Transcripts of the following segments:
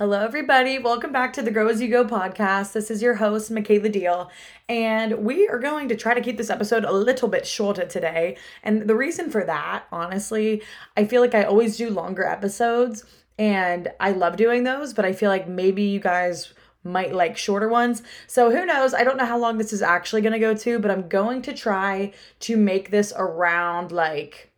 Hello, everybody. Welcome back to the Grow As You Go podcast. This is your host, Michaela Deal, and we are going to try to keep this episode a little bit shorter today. And the reason for that, honestly, I feel like I always do longer episodes, and I love doing those, but I feel like maybe you guys might like shorter ones. So who knows? I don't know how long this is actually going to go to, but I'm going to try to make this around like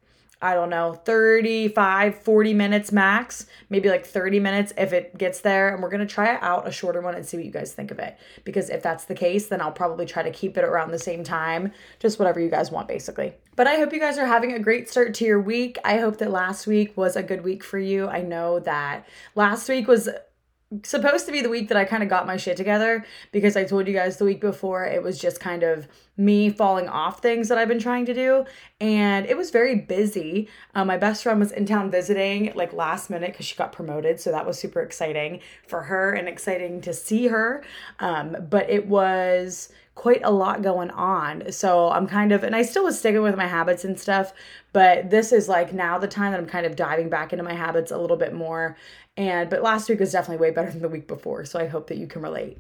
I don't know, 35, 40 minutes max, maybe like 30 minutes if it gets there. And we're going to try out a shorter one and see what you guys think of it. Because if that's the case, then I'll probably try to keep it around the same time, just whatever you guys want, basically. But I hope you guys are having a great start to your week. I hope that last week was a good week for you. I know that last week was supposed to be the week that I kind of got my shit together because I told you guys the week before it was just kind of me falling off things that I've been trying to do. And it was very busy. Um, my best friend was in town visiting like last minute because she got promoted. So that was super exciting for her and exciting to see her. Um, but it was quite a lot going on. So I'm kind of, and I still was sticking with my habits and stuff, but this is like now the time that I'm kind of diving back into my habits a little bit more and but last week was definitely way better than the week before, so I hope that you can relate.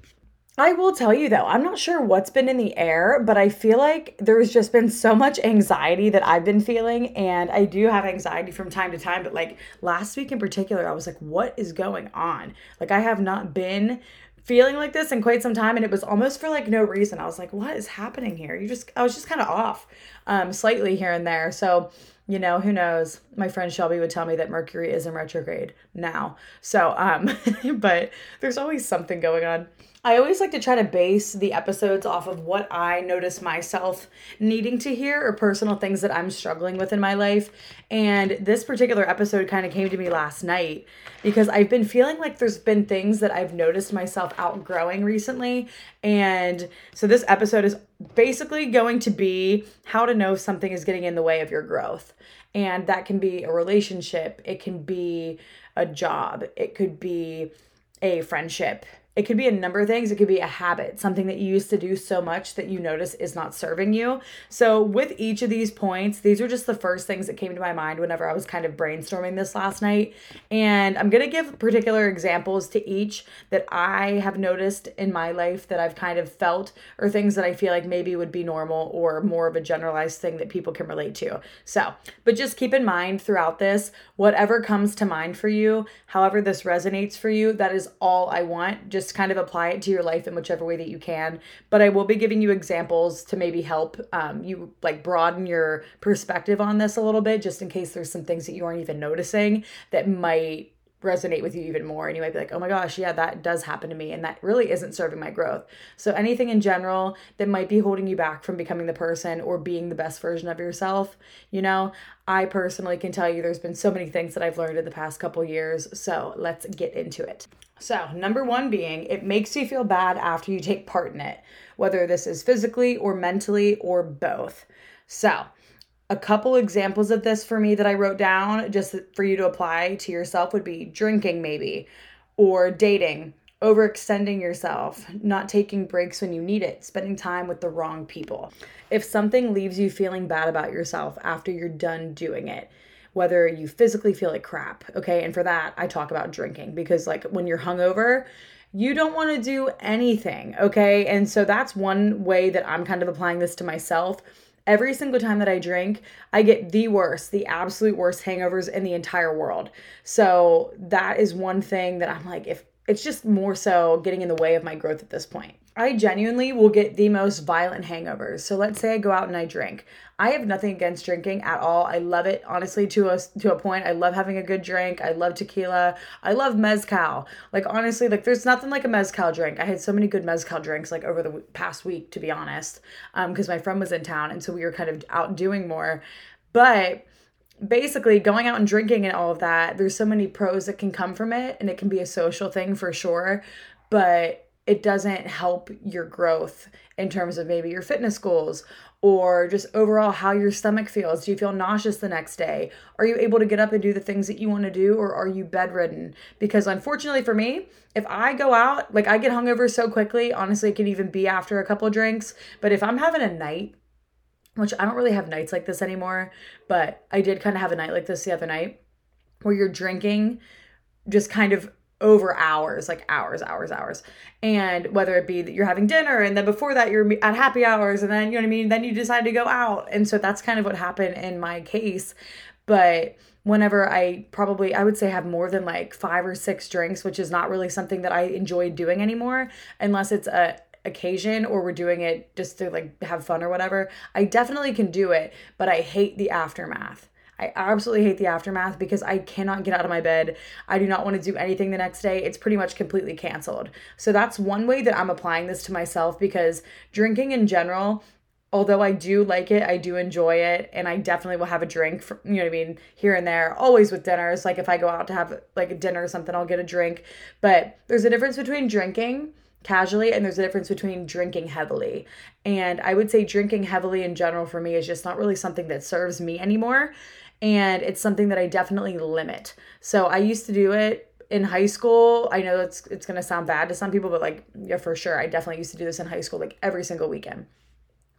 I will tell you though, I'm not sure what's been in the air, but I feel like there's just been so much anxiety that I've been feeling. And I do have anxiety from time to time, but like last week in particular, I was like, what is going on? Like, I have not been feeling like this in quite some time and it was almost for like no reason i was like what is happening here you just i was just kind of off um slightly here and there so you know, who knows? My friend Shelby would tell me that Mercury is in retrograde now. So, um, but there's always something going on. I always like to try to base the episodes off of what I notice myself needing to hear or personal things that I'm struggling with in my life. And this particular episode kind of came to me last night because I've been feeling like there's been things that I've noticed myself outgrowing recently. And so this episode is basically going to be how to know something is getting in the way of your growth. And that can be a relationship, it can be a job, it could be a friendship it could be a number of things. It could be a habit, something that you used to do so much that you notice is not serving you. So, with each of these points, these are just the first things that came to my mind whenever I was kind of brainstorming this last night. And I'm going to give particular examples to each that I have noticed in my life that I've kind of felt, or things that I feel like maybe would be normal or more of a generalized thing that people can relate to. So, but just keep in mind throughout this, whatever comes to mind for you, however this resonates for you, that is all I want. Just just kind of apply it to your life in whichever way that you can. But I will be giving you examples to maybe help um, you like broaden your perspective on this a little bit, just in case there's some things that you aren't even noticing that might resonate with you even more and you might be like oh my gosh yeah that does happen to me and that really isn't serving my growth. So anything in general that might be holding you back from becoming the person or being the best version of yourself you know i personally can tell you there's been so many things that i've learned in the past couple years so let's get into it. So number one being it makes you feel bad after you take part in it whether this is physically or mentally or both. So a couple examples of this for me that I wrote down just for you to apply to yourself would be drinking, maybe, or dating, overextending yourself, not taking breaks when you need it, spending time with the wrong people. If something leaves you feeling bad about yourself after you're done doing it, whether you physically feel like crap, okay? And for that, I talk about drinking because, like, when you're hungover, you don't want to do anything, okay? And so that's one way that I'm kind of applying this to myself Every single time that I drink, I get the worst, the absolute worst hangovers in the entire world. So that is one thing that I'm like, if it's just more so getting in the way of my growth at this point. I genuinely will get the most violent hangovers. So let's say I go out and I drink. I have nothing against drinking at all. I love it honestly to a to a point. I love having a good drink. I love tequila. I love mezcal. Like honestly, like there's nothing like a mezcal drink. I had so many good mezcal drinks like over the past week to be honest. Um because my friend was in town and so we were kind of out doing more. But basically going out and drinking and all of that, there's so many pros that can come from it and it can be a social thing for sure. But it doesn't help your growth in terms of maybe your fitness goals or just overall how your stomach feels. Do you feel nauseous the next day? Are you able to get up and do the things that you want to do or are you bedridden? Because unfortunately for me, if I go out, like I get hungover so quickly, honestly, it can even be after a couple drinks. But if I'm having a night, which I don't really have nights like this anymore, but I did kind of have a night like this the other night where you're drinking just kind of over hours, like hours, hours, hours. And whether it be that you're having dinner and then before that you're at happy hours and then, you know what I mean? Then you decide to go out. And so that's kind of what happened in my case. But whenever I probably, I would say, have more than like five or six drinks, which is not really something that I enjoy doing anymore, unless it's a occasion or we're doing it just to like have fun or whatever. I definitely can do it, but I hate the aftermath. I absolutely hate the aftermath because I cannot get out of my bed. I do not want to do anything the next day. It's pretty much completely canceled. So that's one way that I'm applying this to myself because drinking in general, although I do like it, I do enjoy it, and I definitely will have a drink, for, you know what I mean, here and there, always with dinners. Like if I go out to have like a dinner or something, I'll get a drink. But there's a difference between drinking casually and there's a difference between drinking heavily. And I would say drinking heavily in general for me is just not really something that serves me anymore and it's something that I definitely limit. So I used to do it in high school. I know it's it's gonna sound bad to some people, but like yeah, for sure, I definitely used to do this in high school, like every single weekend,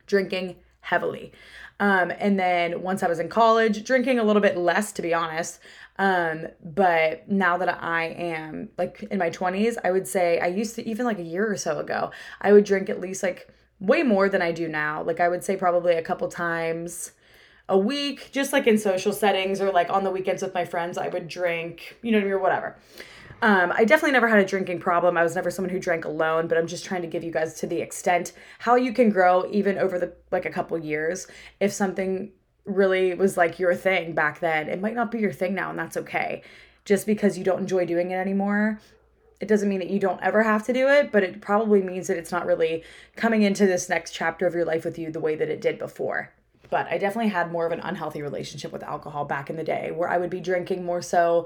drinking heavily. Um, and then once I was in college, drinking a little bit less, to be honest. Um, but now that I am like in my 20s, I would say I used to, even like a year or so ago, I would drink at least like way more than I do now. Like I would say probably a couple times a week, just like in social settings or like on the weekends with my friends, I would drink, you know, what I mean, or whatever. Um, I definitely never had a drinking problem. I was never someone who drank alone, but I'm just trying to give you guys to the extent how you can grow even over the like a couple years. If something really was like your thing back then, it might not be your thing now, and that's okay. Just because you don't enjoy doing it anymore, it doesn't mean that you don't ever have to do it, but it probably means that it's not really coming into this next chapter of your life with you the way that it did before but I definitely had more of an unhealthy relationship with alcohol back in the day where I would be drinking more so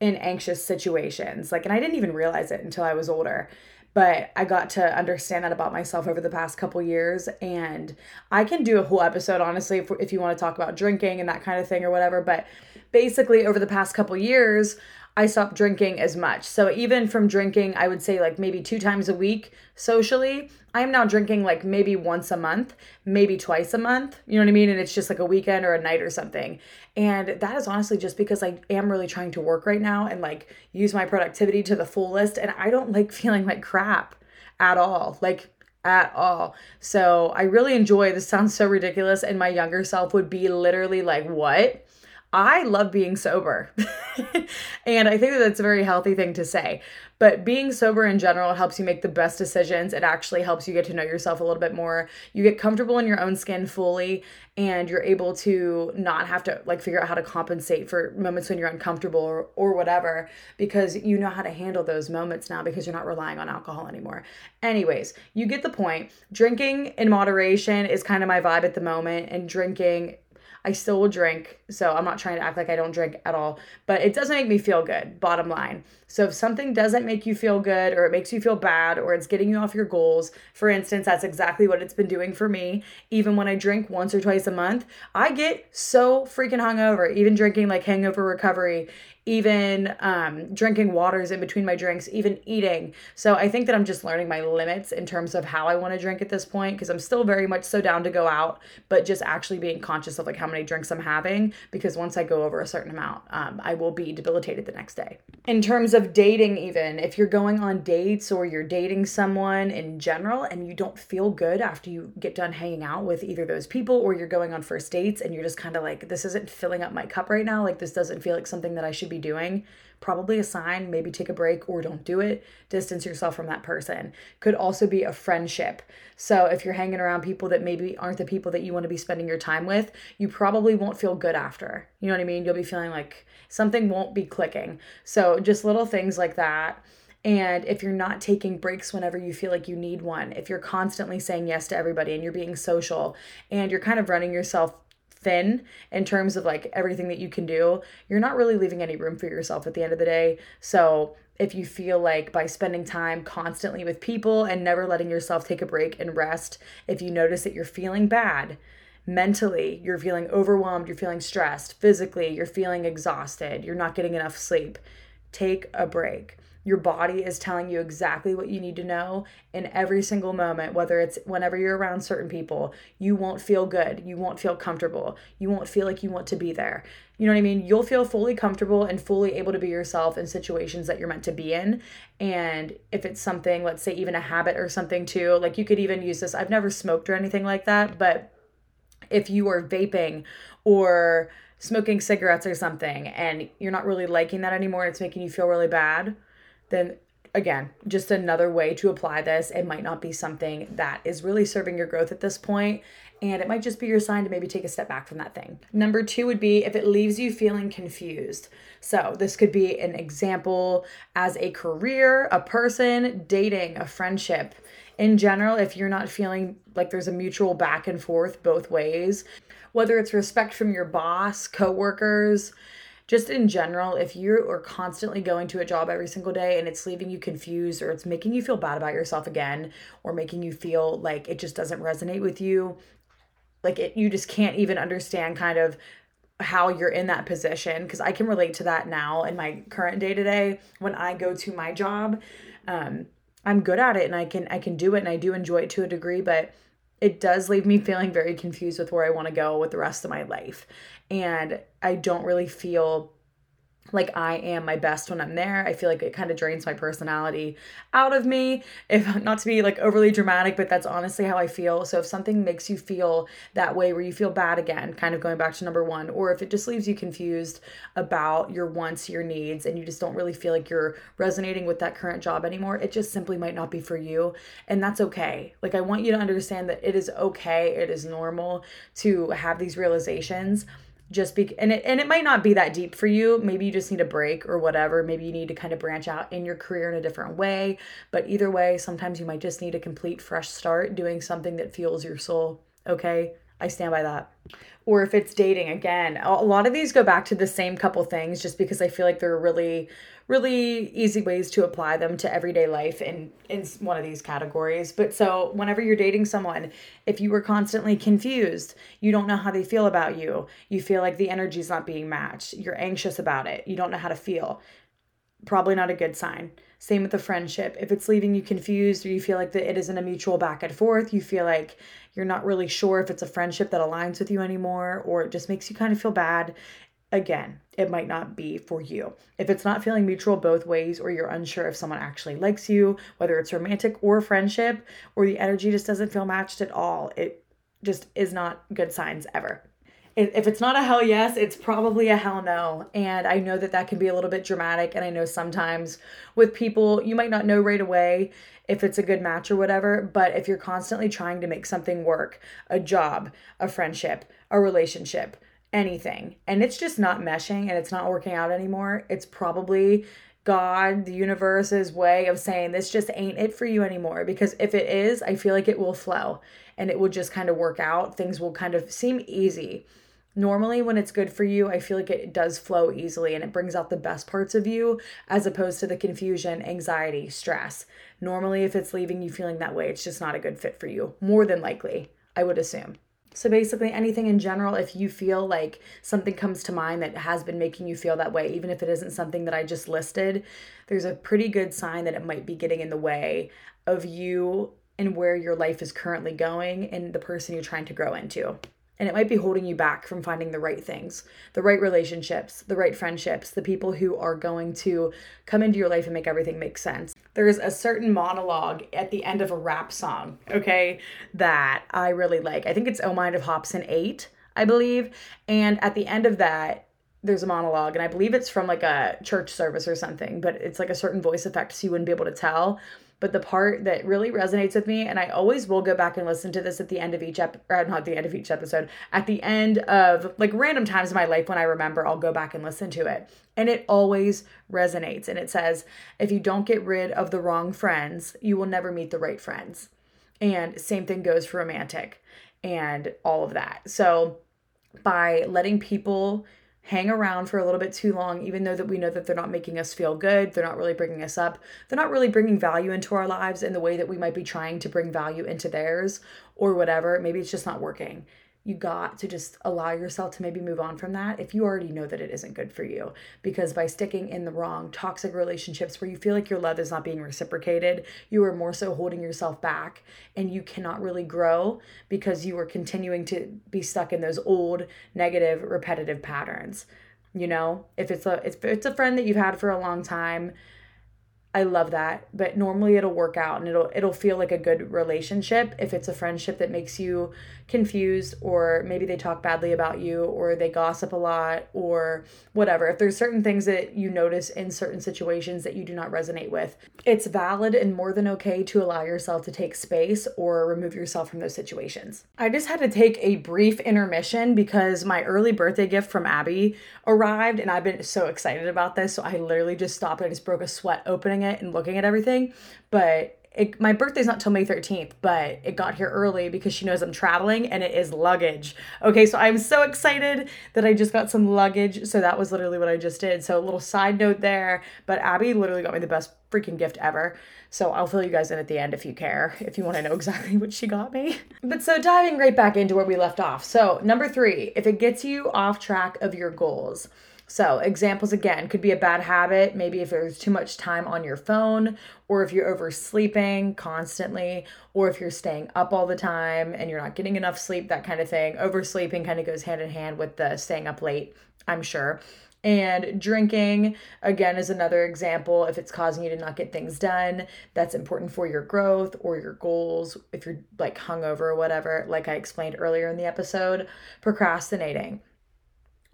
in anxious situations. Like, and I didn't even realize it until I was older. But I got to understand that about myself over the past couple years. And I can do a whole episode, honestly, if, if you want to talk about drinking and that kind of thing or whatever. But basically, over the past couple years, I stopped drinking as much. So even from drinking, I would say like maybe two times a week socially, I'm now drinking like maybe once a month, maybe twice a month. You know what I mean? And it's just like a weekend or a night or something. And that is honestly just because I am really trying to work right now and like use my productivity to the fullest. And I don't like feeling like crap at all. Like, at all. So I really enjoy this sounds so ridiculous and my younger self would be literally like what? I love being sober. and I think that that's a very healthy thing to say. But being sober in general helps you make the best decisions. It actually helps you get to know yourself a little bit more. You get comfortable in your own skin fully and you're able to not have to like figure out how to compensate for moments when you're uncomfortable or, or whatever because you know how to handle those moments now because you're not relying on alcohol anymore. Anyways, you get the point. Drinking in moderation is kind of my vibe at the moment and drinking I still will drink. So I'm not trying to act like I don't drink at all, but it doesn't make me feel good, bottom line. So if something doesn't make you feel good or it makes you feel bad or it's getting you off your goals, for instance, that's exactly what it's been doing for me. Even when I drink once or twice a month, I get so freaking hungover, even drinking like hangover recovery even um, drinking waters in between my drinks, even eating. So I think that I'm just learning my limits in terms of how I want to drink at this point because I'm still very much so down to go out, but just actually being conscious of like how many drinks I'm having because once I go over a certain amount, um, I will be debilitated the next day. In terms of dating, even if you're going on dates or you're dating someone in general and you don't feel good after you get done hanging out with either those people or you're going on first dates and you're just kind of like, this isn't filling up my cup right now, like this doesn't feel like something that I should be be doing, probably a sign, maybe take a break or don't do it. Distance yourself from that person. Could also be a friendship. So if you're hanging around people that maybe aren't the people that you want to be spending your time with, you probably won't feel good after. You know what I mean? You'll be feeling like something won't be clicking. So just little things like that. And if you're not taking breaks whenever you feel like you need one, if you're constantly saying yes to everybody and you're being social and you're kind of running yourself thin in terms of like everything that you can do, you're not really leaving any room for yourself at the end of the day. So, if you feel like by spending time constantly with people and never letting yourself take a break and rest, if you notice that you're feeling bad, mentally, you're feeling overwhelmed, you're feeling stressed, physically, you're feeling exhausted, you're not getting enough sleep, take a break Your body is telling you exactly what you need to know in every single moment, whether it's whenever you're around certain people, you won't feel good. You won't feel comfortable. You won't feel like you want to be there. You know what I mean? You'll feel fully comfortable and fully able to be yourself in situations that you're meant to be in. And if it's something, let's say even a habit or something too, like you could even use this. I've never smoked or anything like that, but if you are vaping or smoking cigarettes or something and you're not really liking that anymore it's making you feel really bad, then again, just another way to apply this. It might not be something that is really serving your growth at this point, and it might just be your sign to maybe take a step back from that thing. Number two would be if it leaves you feeling confused. So, this could be an example as a career, a person, dating, a friendship. In general, if you're not feeling like there's a mutual back and forth both ways, whether it's respect from your boss, coworkers, just in general, if you are constantly going to a job every single day and it's leaving you confused or it's making you feel bad about yourself again or making you feel like it just doesn't resonate with you, like it you just can't even understand kind of how you're in that position because I can relate to that now in my current day to day when I go to my job. Um, I'm good at it and I can I can do it and I do enjoy it to a degree, but it does leave me feeling very confused with where I want to go with the rest of my life. And I don't really feel like I am my best when I'm there. I feel like it kind of drains my personality out of me. If not to be like overly dramatic, but that's honestly how I feel. So if something makes you feel that way where you feel bad again, kind of going back to number 1, or if it just leaves you confused about your wants, your needs and you just don't really feel like you're resonating with that current job anymore, it just simply might not be for you, and that's okay. Like I want you to understand that it is okay, it is normal to have these realizations just be and it and it might not be that deep for you. Maybe you just need a break or whatever. Maybe you need to kind of branch out in your career in a different way. But either way sometimes you might just need a complete fresh start doing something that fuels your soul. Okay? I stand by that. Or if it's dating again a lot of these go back to the same couple things just because i feel like they're really really easy ways to apply them to everyday life in in one of these categories. But so whenever you're dating someone, if you were constantly confused, you don't know how they feel about you, you feel like the energy's not being matched, you're anxious about it, you don't know how to feel. Probably not a good sign. Same with the friendship. If it's leaving you confused or you feel like that it isn't a mutual back and forth, you feel like you're not really sure if it's a friendship that aligns with you anymore, or it just makes you kind of feel bad again, it might not be for you. If it's not feeling mutual both ways, or you're unsure if someone actually likes you, whether it's romantic or friendship, or the energy just doesn't feel matched at all, it just is not good signs ever. If it's not a hell yes, it's probably a hell no. And I know that that can be a little bit dramatic. And I know sometimes with people, you might not know right away if it's a good match or whatever. But if you're constantly trying to make something work a job, a friendship, a relationship, anything and it's just not meshing and it's not working out anymore, it's probably God, the universe's way of saying this just ain't it for you anymore. Because if it is, I feel like it will flow and it will just kind of work out. Things will kind of seem easy. Normally, when it's good for you, I feel like it does flow easily and it brings out the best parts of you as opposed to the confusion, anxiety, stress. Normally, if it's leaving you feeling that way, it's just not a good fit for you, more than likely, I would assume. So basically, anything in general, if you feel like something comes to mind that has been making you feel that way, even if it isn't something that I just listed, there's a pretty good sign that it might be getting in the way of you and where your life is currently going and the person you're trying to grow into. And it might be holding you back from finding the right things, the right relationships, the right friendships, the people who are going to come into your life and make everything make sense. There's a certain monologue at the end of a rap song, okay, that I really like. I think it's Oh Mind of Hobson 8, I believe. And at the end of that, there's a monologue, and I believe it's from like a church service or something, but it's like a certain voice effect, so you wouldn't be able to tell. But the part that really resonates with me, and I always will go back and listen to this at the end of each ep, or not the end of each episode, at the end of like random times in my life when I remember, I'll go back and listen to it. And it always resonates. And it says, if you don't get rid of the wrong friends, you will never meet the right friends. And same thing goes for romantic and all of that. So by letting people hang around for a little bit too long even though that we know that they're not making us feel good they're not really bringing us up they're not really bringing value into our lives in the way that we might be trying to bring value into theirs or whatever. Maybe it's just not working you got to just allow yourself to maybe move on from that if you already know that it isn't good for you. Because by sticking in the wrong toxic relationships where you feel like your love is not being reciprocated, you are more so holding yourself back and you cannot really grow because you are continuing to be stuck in those old negative repetitive patterns. You know, if it's a if it's a friend that you've had for a long time, I love that, but normally it'll work out and it'll it'll feel like a good relationship if it's a friendship that makes you confused or maybe they talk badly about you or they gossip a lot or whatever. If there's certain things that you notice in certain situations that you do not resonate with, it's valid and more than okay to allow yourself to take space or remove yourself from those situations. I just had to take a brief intermission because my early birthday gift from Abby arrived and I've been so excited about this, so I literally just stopped. I just broke a sweat opening it and looking at everything. But it, my birthday's not till May 13th, but it got here early because she knows I'm traveling and it is luggage. Okay, so I'm so excited that I just got some luggage. So that was literally what I just did. So a little side note there, but Abby literally got me the best freaking gift ever. So I'll fill you guys in at the end if you care, if you want to know exactly what she got me. But so diving right back into where we left off. So, number three, if it gets you off track of your goals. So, examples again could be a bad habit, maybe if there's too much time on your phone, or if you're oversleeping constantly, or if you're staying up all the time and you're not getting enough sleep, that kind of thing. Oversleeping kind of goes hand in hand with the staying up late, I'm sure. And drinking, again, is another example. If it's causing you to not get things done, that's important for your growth or your goals. If you're like hungover or whatever, like I explained earlier in the episode, procrastinating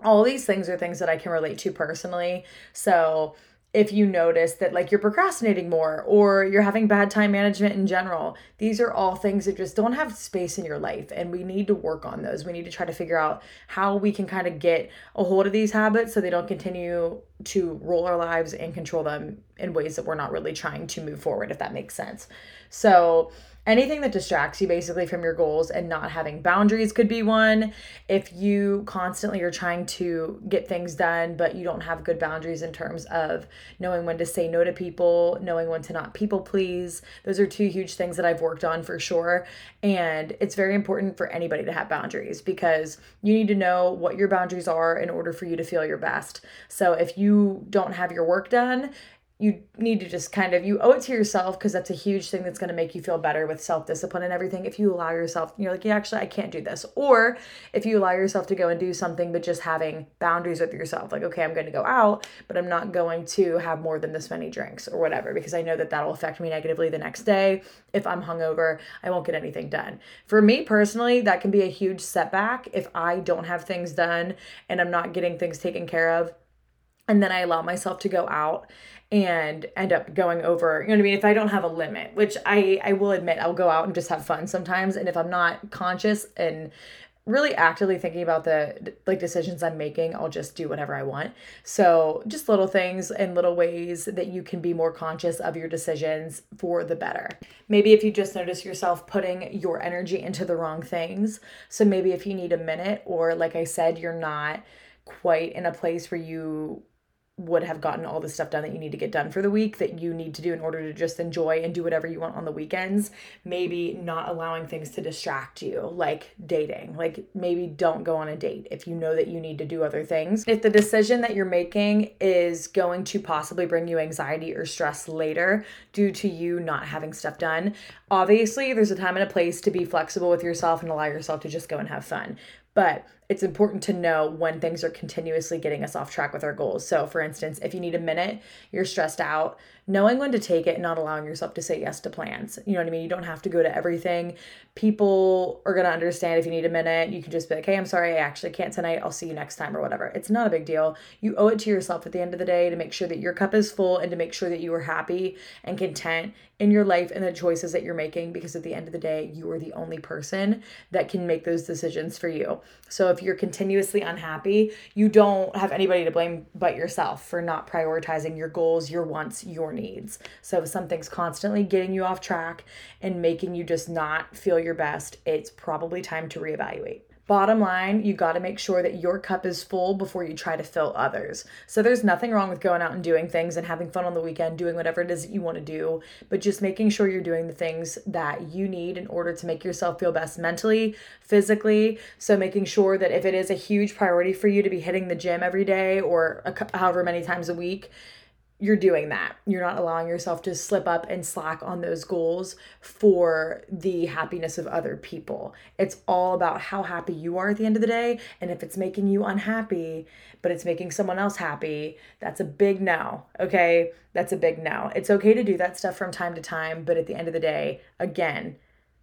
all these things are things that I can relate to personally. So if you notice that like you're procrastinating more or you're having bad time management in general, these are all things that just don't have space in your life. And we need to work on those. We need to try to figure out how we can kind of get a hold of these habits so they don't continue to roll our lives and control them in ways that we're not really trying to move forward, if that makes sense. So, anything that distracts you basically from your goals and not having boundaries could be one. If you constantly are trying to get things done, but you don't have good boundaries in terms of knowing when to say no to people, knowing when to not people please, those are two huge things that I've worked on for sure. And it's very important for anybody to have boundaries because you need to know what your boundaries are in order for you to feel your best. So if you don't have your work done, you need to just kind of you owe it to yourself because that's a huge thing that's going to make you feel better with self-discipline and everything. If you allow yourself you're like yeah actually i can't do this. Or if you allow yourself to go and do something but just having boundaries with yourself like okay i'm going to go out but i'm not going to have more than this many drinks or whatever because i know that that'll affect me negatively the next day. If i'm hungover i won't get anything done. For me personally that can be a huge setback if i don't have things done and i'm not getting things taken care of and then I allow myself to go out and end up going over you know what i mean? If i don't have a limit which i i will admit i'll go out and just have fun sometimes. And if i'm not conscious and really actively thinking about the like decisions i'm making i'll just do whatever i want. So just little things and little ways that you can be more conscious of your decisions for the better. Maybe if you just notice yourself putting your energy into the wrong things. So maybe if you need a minute or like i said you're not quite in a place where you would have gotten all the stuff done that you need to get done for the week that you need to do in order to just enjoy and do whatever you want on the weekends. Maybe not allowing things to distract you, like dating. Like maybe don't go on a date if you know that you need to do other things. If the decision that you're making is going to possibly bring you anxiety or stress later due to you not having stuff done, obviously there's a time and a place to be flexible with yourself and allow yourself to just go and have fun. But it's important to know when things are continuously getting us off track with our goals. So, for instance, if you need a minute, you're stressed out, knowing when to take it and not allowing yourself to say yes to plans. You know what I mean? You don't have to go to everything. People are going to understand if you need a minute. You can just be like, hey, I'm sorry, I actually can't tonight. I'll see you next time or whatever. It's not a big deal. You owe it to yourself at the end of the day to make sure that your cup is full and to make sure that you are happy and content in your life and the choices that you're making because at the end of the day, you are the only person that can make those decisions for you. So if you're continuously unhappy, you don't have anybody to blame but yourself for not prioritizing your goals, your wants, your needs. So if something's constantly getting you off track and making you just not feel your best, it's probably time to reevaluate. Bottom line, you got to make sure that your cup is full before you try to fill others. So there's nothing wrong with going out and doing things and having fun on the weekend, doing whatever it is that you want to do, but just making sure you're doing the things that you need in order to make yourself feel best mentally, physically. So making sure that if it is a huge priority for you to be hitting the gym every day or a, however many times a week, you're doing that. You're not allowing yourself to slip up and slack on those goals for the happiness of other people. It's all about how happy you are at the end of the day. And if it's making you unhappy, but it's making someone else happy, that's a big no. Okay. That's a big no. It's okay to do that stuff from time to time. But at the end of the day, again,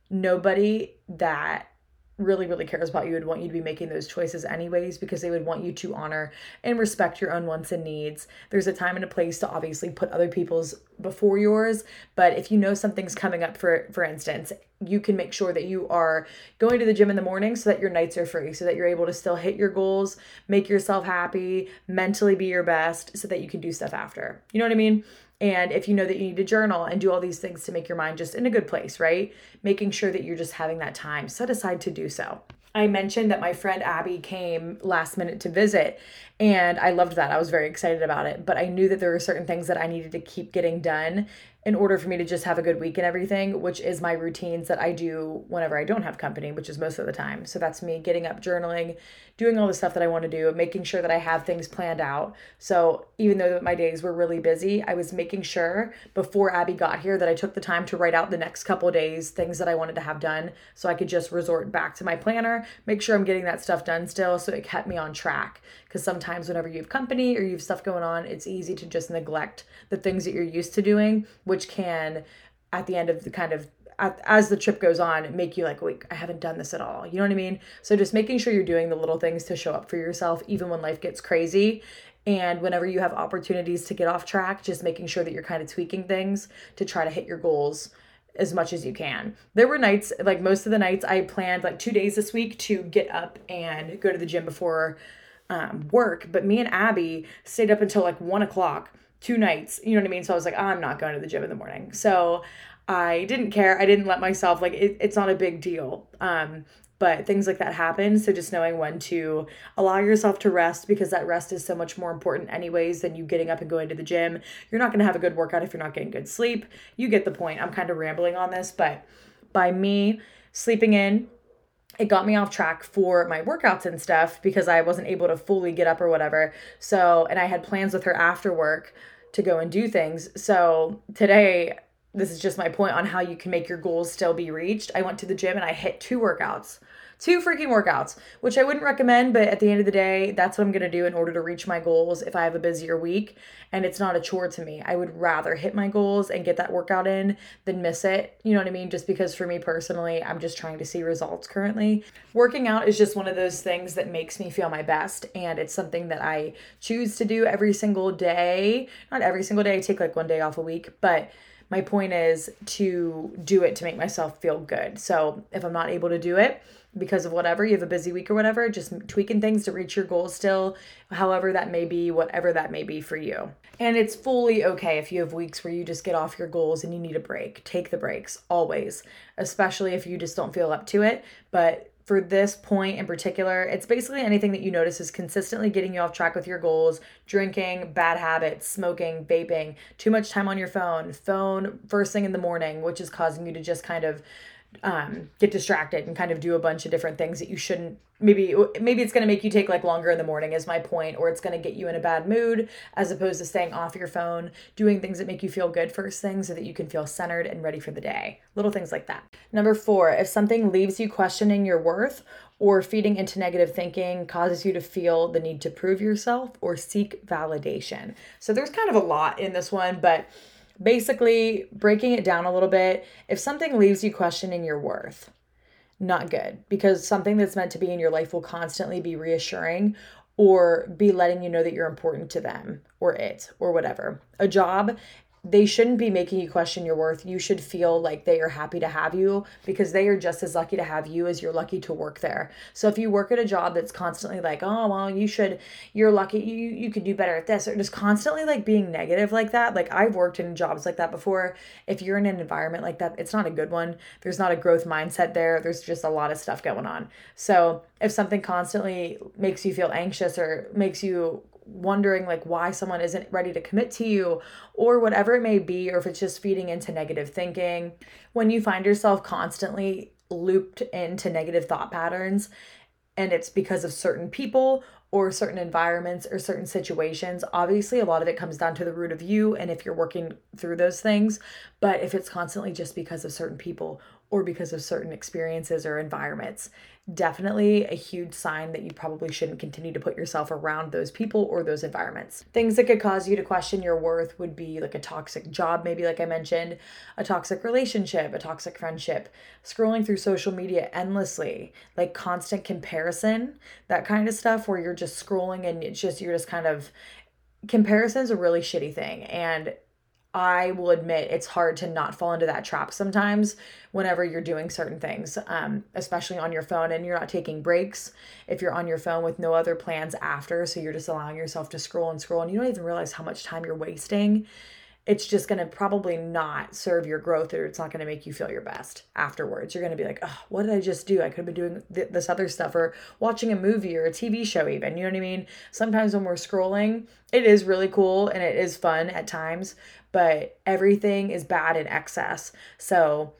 nobody that really really cares about you would want you to be making those choices anyways because they would want you to honor and respect your own wants and needs. There's a time and a place to obviously put other people's before yours but if you know something's coming up for for instance you can make sure that you are going to the gym in the morning so that your nights are free so that you're able to still hit your goals make yourself happy mentally be your best so that you can do stuff after. You know what i mean and if you know that you need to journal and do all these things to make your mind just in a good place, right? Making sure that you're just having that time set aside to do so. I mentioned that my friend Abby came last minute to visit, and I loved that. I was very excited about it, but I knew that there were certain things that I needed to keep getting done in order for me to just have a good week and everything, which is my routines that I do whenever I don't have company, which is most of the time. So that's me getting up, journaling, doing all the stuff that I want to do, making sure that I have things planned out. So even though my days were really busy, I was making sure before Abby got here that I took the time to write out the next couple days things that I wanted to have done so I could just resort back to my planner, make sure I'm getting that stuff done still so it kept me on track. Because sometimes whenever you have company or you have stuff going on, it's easy to just neglect the things that you're used to doing, which can, at the end of the kind of as the trip goes on, make you like, wait, I haven't done this at all. You know what I mean? So just making sure you're doing the little things to show up for yourself, even when life gets crazy. And whenever you have opportunities to get off track, just making sure that you're kind of tweaking things to try to hit your goals as much as you can. There were nights, like most of the nights, I planned like two days this week to get up and go to the gym before um, work. But me and Abby stayed up until like one o'clock two nights. You know what I mean? So I was like, I'm not going to the gym in the morning. So I didn't care. I didn't let myself like it, it's not a big deal. Um, but things like that happen. So just knowing when to allow yourself to rest because that rest is so much more important anyways than you getting up and going to the gym. You're not going to have a good workout if you're not getting good sleep. You get the point. I'm kind of rambling on this, but by me sleeping in it got me off track for my workouts and stuff because I wasn't able to fully get up or whatever. So, and I had plans with her after work to go and do things. So, today, this is just my point on how you can make your goals still be reached. I went to the gym and I hit two workouts two freaking workouts, which I wouldn't recommend, but at the end of the day, that's what I'm gonna do in order to reach my goals if I have a busier week and it's not a chore to me. I would rather hit my goals and get that workout in than miss it. You know what I mean? Just because for me personally, I'm just trying to see results currently. Working out is just one of those things that makes me feel my best, and it's something that I choose to do every single day. Not every single day, I take like one day off a week, but my point is to do it to make myself feel good. So if I'm not able to do it, because of whatever you have a busy week or whatever just tweaking things to reach your goals still however that may be whatever that may be for you. And it's fully okay if you have weeks where you just get off your goals and you need a break. Take the breaks always especially if you just don't feel up to it. But for this point in particular, it's basically anything that you notice is consistently getting you off track with your goals drinking, bad habits, smoking, vaping, too much time on your phone, phone first thing in the morning, which is causing you to just kind of um, get distracted and kind of do a bunch of different things that you shouldn't maybe maybe it's going to make you take like longer in the morning is my point or it's going to get you in a bad mood as opposed to staying off your phone doing things that make you feel good first thing so that you can feel centered and ready for the day. Little things like that. Number four if something leaves you questioning your worth or feeding into negative thinking causes you to feel the need to prove yourself or seek validation. So there's kind of a lot in this one but basically breaking it down a little bit if something leaves you questioning your worth not good because something that's meant to be in your life will constantly be reassuring or be letting you know that you're important to them or it or whatever. A job they shouldn't be making you question your worth. You should feel like they are happy to have you because they are just as lucky to have you as you're lucky to work there. So if you work at a job that's constantly like, "Oh, well, you should you're lucky you you could do better at this," or just constantly like being negative like that. Like I've worked in jobs like that before. If you're in an environment like that, it's not a good one. There's not a growth mindset there. There's just a lot of stuff going on. So, if something constantly makes you feel anxious or makes you wondering like why someone isn't ready to commit to you or whatever it may be or if it's just feeding into negative thinking when you find yourself constantly looped into negative thought patterns and it's because of certain people or certain environments or certain situations. Obviously, a lot of it comes down to the root of you and if you're working through those things. But if it's constantly just because of certain people or because of certain experiences or environments, definitely a huge sign that you probably shouldn't continue to put yourself around those people or those environments. Things that could cause you to question your worth would be like a toxic job, maybe like I mentioned, a toxic relationship, a toxic friendship, scrolling through social media endlessly, like constant comparison, that kind of stuff where you're just scrolling and it's just, you're just kind of, comparison is a really shitty thing. And I will admit it's hard to not fall into that trap sometimes whenever you're doing certain things, um, especially on your phone and you're not taking breaks. If you're on your phone with no other plans after, so you're just allowing yourself to scroll and scroll and you don't even realize how much time you're wasting it's just going to probably not serve your growth or it's not going to make you feel your best afterwards. You're going to be like, oh, what did I just do? I could have been doing th- this other stuff or watching a movie or a TV show, even. You know what I mean? Sometimes when we're scrolling, it is really cool and it is fun at times, but everything is bad in excess. So,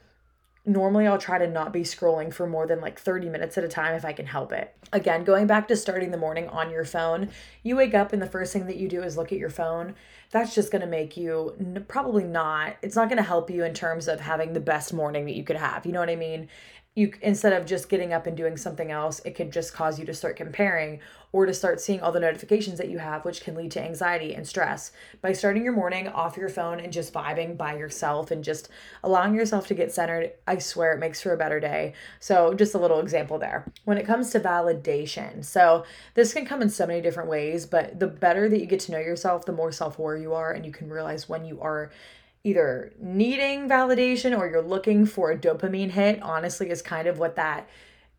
normally I'll try to not be scrolling for more than like 30 minutes at a time if I can help it. Again, going back to starting the morning on your phone, you wake up and the first thing that you do is look at your phone. That's just going to make you n- probably not, it's not going to help you in terms of having the best morning that you could have. You know what I mean? You instead of just getting up and doing something else it could just cause you to start comparing or to start seeing all the notifications that you have which can lead to anxiety and stress. By starting your morning off your phone and just vibing by yourself and just allowing yourself to get centered i swear it makes for a better day. So just a little example there. When it comes to validation so this can come in so many different ways but the better that you get to know yourself the more self-aware you are and you can realize when you are either needing validation or you're looking for a dopamine hit, honestly, is kind of what that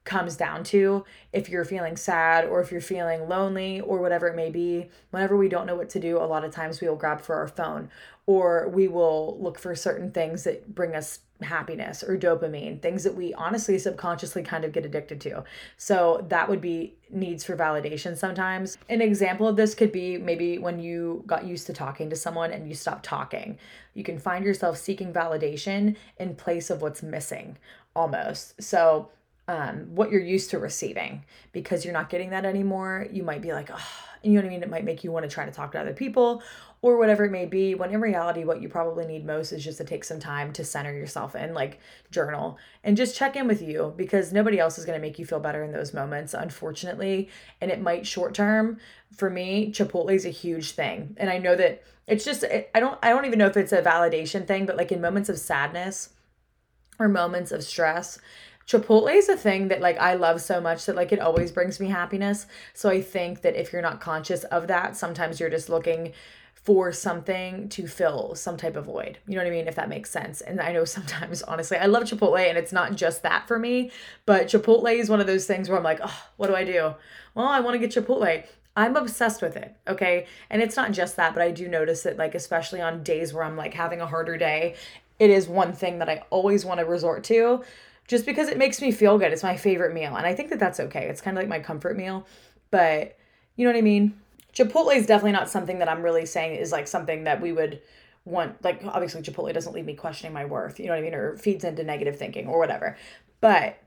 comes down to. If you're feeling sad or if you're feeling lonely or whatever it may be, whenever we don't know what to do, a lot of times we will grab for our phone or we will look for certain things that bring us happiness or dopamine, things that we honestly subconsciously kind of get addicted to. So that would be needs for validation sometimes. An example of this could be maybe when you got used to talking to someone and you stopped talking. You can find yourself seeking validation in place of what's missing almost. So um, what you're used to receiving because you're not getting that anymore. You might be like, oh, you know what I mean? It might make you want to try to talk to other people or whatever it may be. When in reality, what you probably need most is just to take some time to center yourself and like journal and just check in with you because nobody else is going to make you feel better in those moments, unfortunately. And it might short term. For me, Chipotle is a huge thing. And I know that it's just, I don't, I don't even know if it's a validation thing, but like in moments of sadness or moments of stress, Chipotle is a thing that like I love so much that like it always brings me happiness. So I think that if you're not conscious of that, sometimes you're just looking for something to fill some type of void. You know what I mean? If that makes sense. And I know sometimes, honestly, I love Chipotle and it's not just that for me, but Chipotle is one of those things where I'm like, oh, what do I do? Well, I want to get Chipotle. I'm obsessed with it, okay? And it's not just that, but I do notice that, like, especially on days where I'm like having a harder day, it is one thing that I always want to resort to just because it makes me feel good. It's my favorite meal. And I think that that's okay. It's kind of like my comfort meal, but you know what I mean? Chipotle is definitely not something that I'm really saying is like something that we would want. Like, obviously, Chipotle doesn't leave me questioning my worth, you know what I mean? Or feeds into negative thinking or whatever. But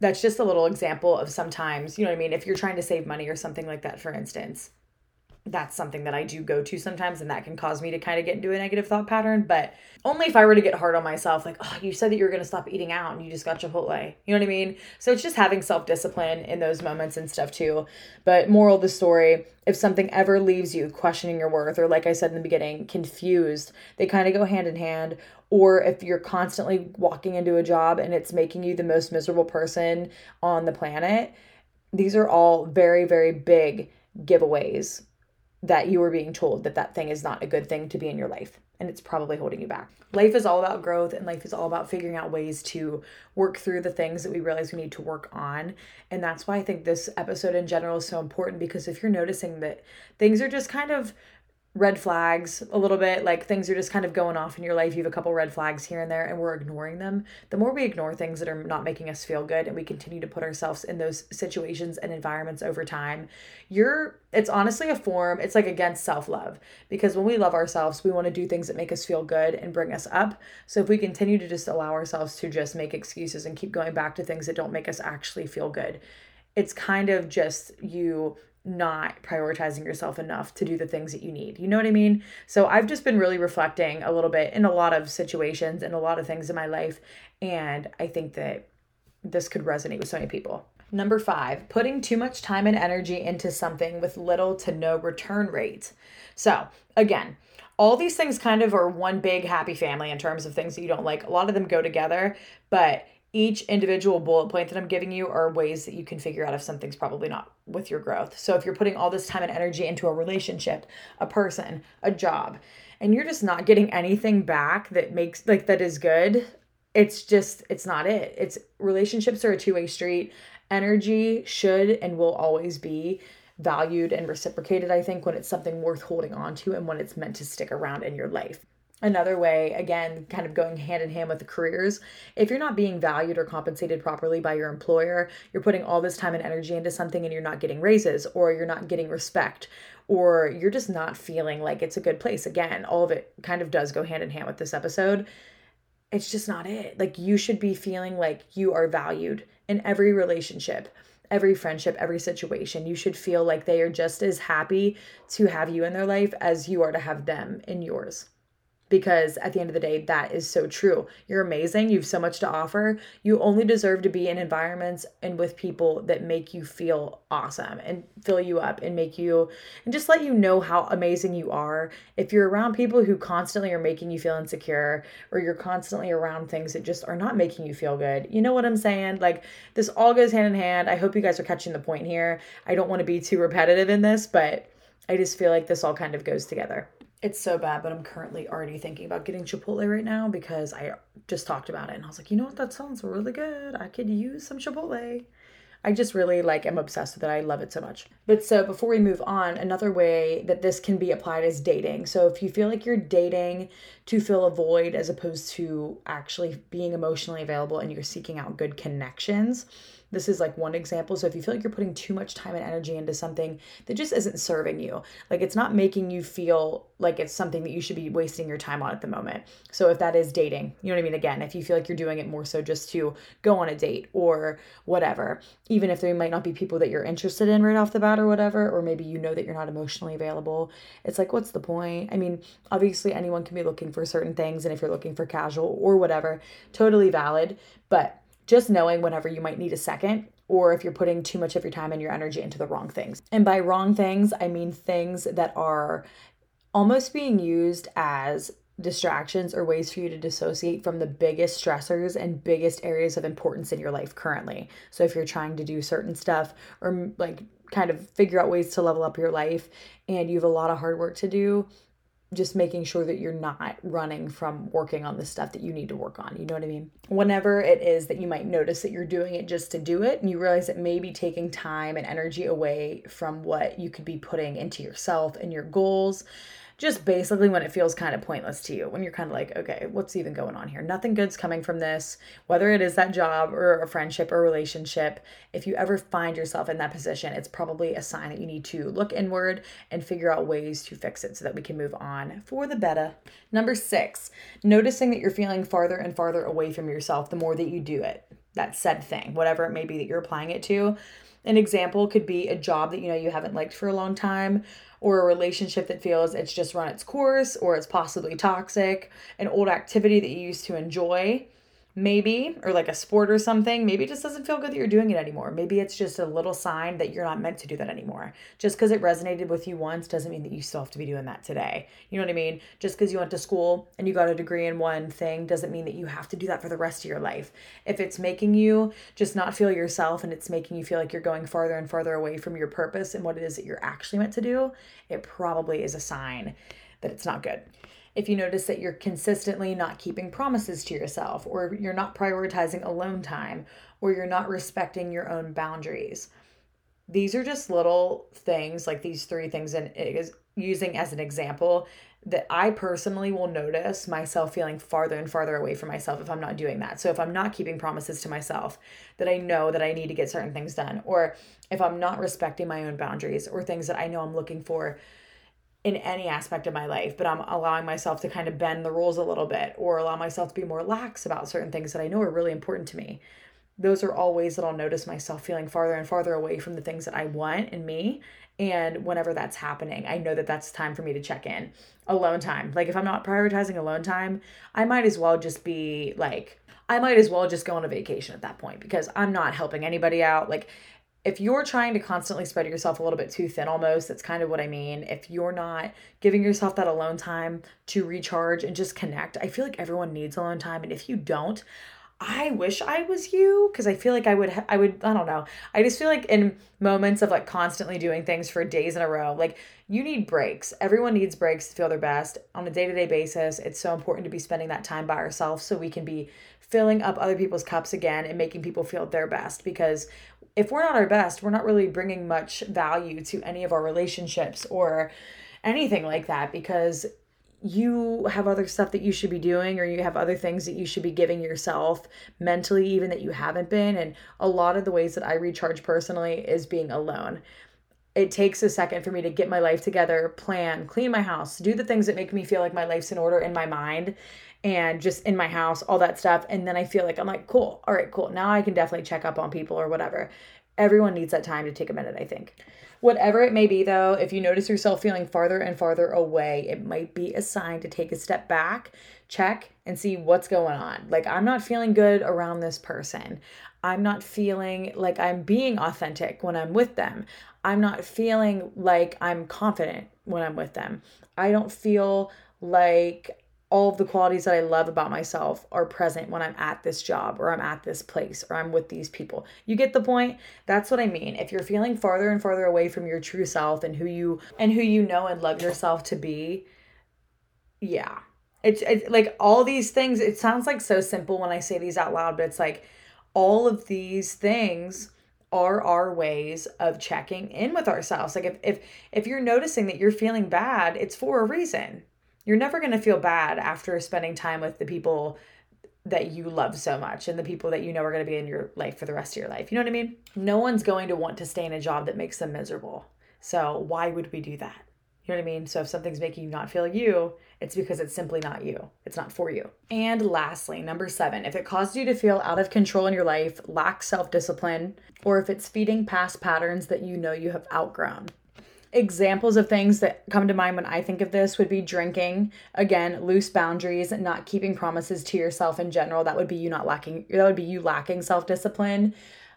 that's just a little example of sometimes, you know what I mean? If you're trying to save money or something like that, for instance, that's something that I do go to sometimes, and that can cause me to kind of get into a negative thought pattern. But only if I were to get hard on myself, like, oh, you said that you were going to stop eating out and you just got Chipotle. You know what I mean? So it's just having self discipline in those moments and stuff too. But moral of the story if something ever leaves you questioning your worth, or like I said in the beginning, confused, they kind of go hand in hand. Or if you're constantly walking into a job and it's making you the most miserable person on the planet, these are all very, very big giveaways that you are being told that that thing is not a good thing to be in your life. and it's probably holding you back. Life is all about growth and life is all about figuring out ways to work through the things that we realize we need to work on. And that's why I think this episode in general is so important because if you're noticing that things are just kind of red flags a little bit like things are just kind of going off in your life. You have a couple red flags here and there and we're ignoring them. The more we ignore things that are not making us feel good and we continue to put ourselves in those situations and environments over time you're it's honestly a form it's like against self-love. Because when we love ourselves we want to do things that make us feel good and bring us up. So if we continue to just allow ourselves to just make excuses and keep going back to things that don't make us actually feel good it's kind of just you not prioritizing yourself enough to do the things that you need. You know what I mean? So I've just been really reflecting a little bit in a lot of situations and a lot of things in my life. And I think that this could resonate with so many people. Number five, putting too much time and energy into something with little to no return rate. So, again, all these things kind of are one big happy family in terms of things that you don't like. A lot of them go together, but each individual bullet point that I'm giving you are ways that you can figure out if something's probably not with your growth. So if you're putting all this time and energy into a relationship, a person, a job, and you're just not getting anything back that makes like that is good, it's just it's not it. It's relationships are a two-way street. Energy should and will always be valued and reciprocated, I think, when it's something worth holding on to and when it's meant to stick around in your life. Another way, again, kind of going hand in hand with the careers, if you're not being valued or compensated properly by your employer, you're putting all this time and energy into something and you're not getting raises or you're not getting respect or you're just not feeling like it's a good place. Again, all of it kind of does go hand in hand with this episode. It's just not it. Like you should be feeling like you are valued in every relationship every friendship, every situation. You should feel like they are just as happy to have you in their life as you are to have them in yours because at the end of the day that is so true. You're amazing. You've so much to offer. You only deserve to be in environments and with people that make you feel awesome and fill you up and make you and just let you know how amazing you are. If you're around people who constantly are making you feel insecure or you're constantly around things that just are not making you feel good you know what i'm saying? Like this all goes hand in hand. I hope you guys are catching the point here. I don't want to be too repetitive in this but i just feel like this all kind of goes together it's so bad, but I'm currently already thinking about getting Chipotle right now because I just talked about it and I was like, you know what, that sounds really good. I could use some Chipotle. I just really like am obsessed with it. I love it so much. But so before we move on, another way that this can be applied is dating. So if you feel like you're dating to fill a void as opposed to actually being emotionally available and you're seeking out good connections, this is like one example. So if you feel like you're putting too much time and energy into something that just isn't serving you, like it's not making you feel like it's something that you should be wasting your time on at the moment. So if that is dating, you know what I mean? Again, if you feel like you're doing it more so just to go on a date or whatever, even if there might not be people that you're interested in right off the bat or whatever, or maybe you know that you're not emotionally available, it's like, what's the point? I mean, obviously anyone can be looking for certain things. And if you're looking for casual or whatever, totally valid. But just knowing whenever you might need a second or if you're putting too much of your time and your energy into the wrong things. And by wrong things, I mean things that are almost being used as distractions or ways for you to dissociate from the biggest stressors and biggest areas of importance in your life currently. So if you're trying to do certain stuff or like kind of figure out ways to level up your life and you have a lot of hard work to do, just making sure that you're not running from working on the stuff that you need to work on. You know what I mean? Whenever it is that you might notice that you're doing it just to do it, and you realize it may be taking time and energy away from what you could be putting into yourself and your goals just basically when it feels kind of pointless to you, when you're kind of like, okay, what's even going on here? Nothing good's coming from this, whether it is that job or a friendship or relationship. If you ever find yourself in that position, it's probably a sign that you need to look inward and figure out ways to fix it so that we can move on for the better. Number six, noticing that you're feeling farther and farther away from yourself the more that you do it. That said thing, whatever it may be that you're applying it to. An example could be a job that you know you haven't liked for a long time or a relationship that feels it's just run its course or it's possibly toxic, an old activity that you used to enjoy maybe, or like a sport or something, maybe it just doesn't feel good that you're doing it anymore. Maybe it's just a little sign that you're not meant to do that anymore. Just because it resonated with you once doesn't mean that you still have to be doing that today. You know what I mean? Just because you went to school and you got a degree in one thing doesn't mean that you have to do that for the rest of your life. If it's making you just not feel yourself and it's making you feel like you're going farther and farther away from your purpose and what it is that you're actually meant to do, it probably is a sign that it's not good if you notice that you're consistently not keeping promises to yourself, or you're not prioritizing alone time, or you're not respecting your own boundaries. These are just little things, like these three things, and is using as an example that I personally will notice myself feeling farther and farther away from myself if I'm not doing that. So if I'm not keeping promises to myself that I know that I need to get certain things done, or if I'm not respecting my own boundaries or things that I know I'm looking for in any aspect of my life, but I'm allowing myself to kind of bend the rules a little bit or allow myself to be more lax about certain things that I know are really important to me. Those are all ways that I'll notice myself feeling farther and farther away from the things that I want in me. And whenever that's happening, I know that that's time for me to check in. Alone time. Like if I'm not prioritizing alone time, I might as well just be like, I might as well just go on a vacation at that point because I'm not helping anybody out. Like if you're trying to constantly spread yourself a little bit too thin almost that's kind of what i mean. If you're not giving yourself that alone time to recharge and just connect i feel like everyone needs alone time. And if you don't i wish i was you because i feel like i would i would i don't know. I just feel like in moments of like constantly doing things for days in a row like you need breaks. Everyone needs breaks to feel their best on a day-to-day basis. It's so important to be spending that time by ourselves so we can be filling up other people's cups again and making people feel their best because if we're not our best, we're not really bringing much value to any of our relationships or anything like that because you have other stuff that you should be doing or you have other things that you should be giving yourself mentally even that you haven't been and a lot of the ways that I recharge personally is being alone. It takes a second for me to get my life together, plan, clean my house, do the things that make me feel like my life's in order in my mind and just in my house, all that stuff. And then I feel like I'm like, cool, all right, cool. Now I can definitely check up on people or whatever. Everyone needs that time to take a minute, I think. Whatever it may be, though, if you notice yourself feeling farther and farther away, it might be a sign to take a step back, check, and see what's going on. Like, I'm not feeling good around this person. I'm not feeling like I'm being authentic when I'm with them. I'm not feeling like I'm confident when I'm with them. I don't feel like all of the qualities that I love about myself are present when I'm at this job or I'm at this place or I'm with these people. You get the point? That's what I mean. If you're feeling farther and farther away from your true self and who you and who you know and love yourself to be, yeah. It's, it's like all these things, it sounds like so simple when I say these out loud, but it's like all of these things are our ways of checking in with ourselves. Like if if if you're noticing that you're feeling bad, it's for a reason you're never going to feel bad after spending time with the people that you love so much and the people that you know are going to be in your life for the rest of your life. You know what I mean? No one's going to want to stay in a job that makes them miserable. So why would we do that? You know what I mean? So if something's making you not feel you, it's because it's simply not you. It's not for you. And lastly, number seven, if it causes you to feel out of control in your life, lack self discipline, or if it's feeding past patterns that you know you have outgrown examples of things that come to mind when I think of this would be drinking, again, loose boundaries, not keeping promises to yourself in general. That would be you not lacking that would be you lacking self-discipline,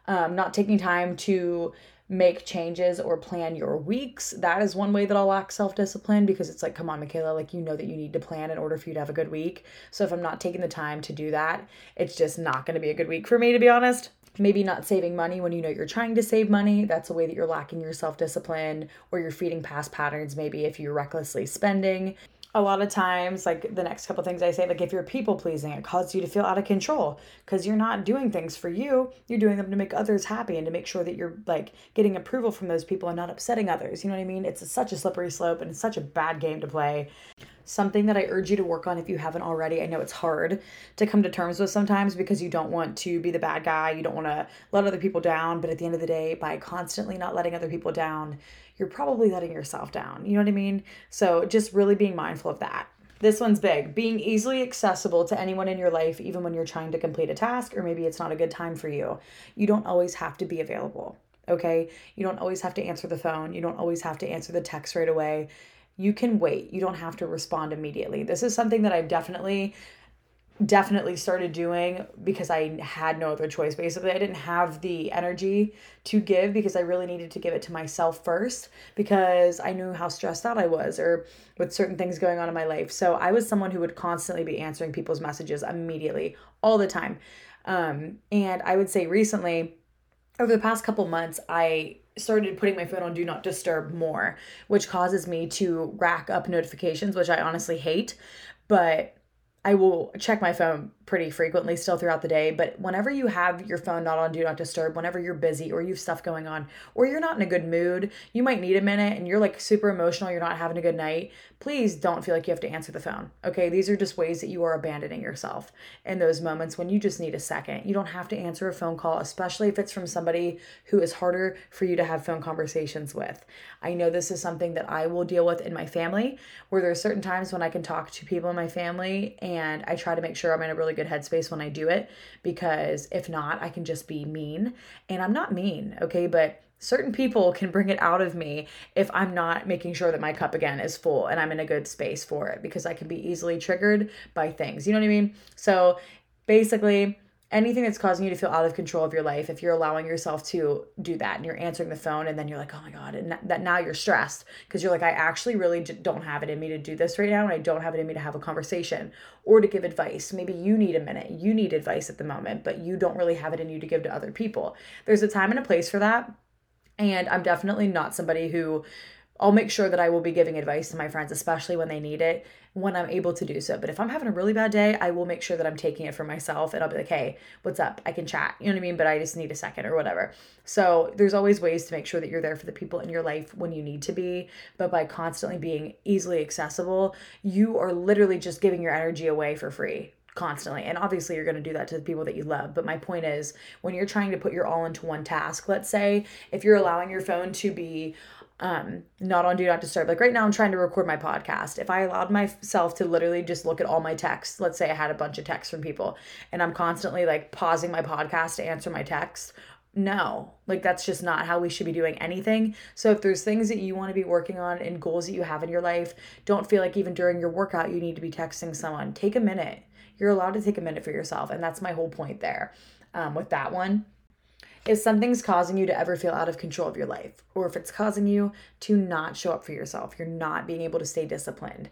um, not taking time to make changes or plan your weeks. That is one way that I'll lack self discipline because it's like, come on, Michaela, like you know that you need to plan in order for you to have a good week. So if I'm not taking the time to do that, it's just not going to be a good week for me, to be honest maybe not saving money when you know you're trying to save money. That's a way that you're lacking your self discipline, or you're feeding past patterns, maybe if you're recklessly spending. A lot of times, like the next couple things I say, like if you're people pleasing, it causes you to feel out of control because you're not doing things for you. You're doing them to make others happy and to make sure that you're like getting approval from those people and not upsetting others. You know what I mean? It's a, such a slippery slope and it's such a bad game to play something that I urge you to work on if you haven't already. I know it's hard to come to terms with sometimes because you don't want to be the bad guy, you don't want to let other people down, but at the end of the day, by constantly not letting other people down, you're probably letting yourself down. You know what I mean? So just really being mindful of that. This one's big. Being easily accessible to anyone in your life, even when you're trying to complete a task or maybe it's not a good time for you. You don't always have to be available okay? You don't always have to answer the phone. You don't always have to answer the text right away you can wait. You don't have to respond immediately. This is something that I've definitely definitely started doing because I had no other choice. Basically, I didn't have the energy to give because I really needed to give it to myself first because I knew how stressed out I was or with certain things going on in my life. So I was someone who would constantly be answering people's messages immediately, all the time. Um, and I would say recently, over the past couple months, I started putting my phone on do not disturb more, which causes me to rack up notifications, which I honestly hate. But I will check my phone pretty frequently still throughout the day, but whenever you have your phone not on do not disturb, whenever you're busy or you have stuff going on, or you're not in a good mood, you might need a minute and you're like super emotional, you're not having a good night, please don't feel like you have to answer the phone. Okay, these are just ways that you are abandoning yourself in those moments when you just need a second. You don't have to answer a phone call, especially if it's from somebody who is harder for you to have phone conversations with. I know this is something that I will deal with in my family, where there are certain times when I can talk to people in my family and I try to make sure I'm in a really good headspace when I do it because if not, I can just be mean. And I'm not mean, okay? But certain people can bring it out of me if I'm not making sure that my cup again is full and I'm in a good space for it because I can be easily triggered by things. You know what I mean? So basically, anything that's causing you to feel out of control of your life if you're allowing yourself to do that and you're answering the phone and then you're like oh my god and that now you're stressed because you're like i actually really don't have it in me to do this right now and i don't have it in me to have a conversation or to give advice. Maybe you need a minute you need advice at the moment but you don't really have it in you to give to other people. There's a time and a place for that and i'm definitely not somebody who I'll make sure that I will be giving advice to my friends, especially when they need it, when I'm able to do so. But if I'm having a really bad day, I will make sure that I'm taking it for myself and I'll be like, hey, what's up? I can chat. You know what I mean? But I just need a second or whatever. So there's always ways to make sure that you're there for the people in your life when you need to be. But by constantly being easily accessible, you are literally just giving your energy away for free constantly. And obviously, you're going to do that to the people that you love. But my point is, when you're trying to put your all into one task, let's say, if you're allowing your phone to be um not on do not disturb. Like right now i'm trying to record my podcast. If i allowed myself to literally just look at all my texts let's say i had a bunch of texts from people and i'm constantly like pausing my podcast to answer my text no. Like that's just not how we should be doing anything. So if there's things that you want to be working on and goals that you have in your life don't feel like even during your workout you need to be texting someone. Take a minute. You're allowed to take a minute for yourself and that's my whole point there um, with that one if something's causing you to ever feel out of control of your life, or if it's causing you to not show up for yourself, you're not being able to stay disciplined,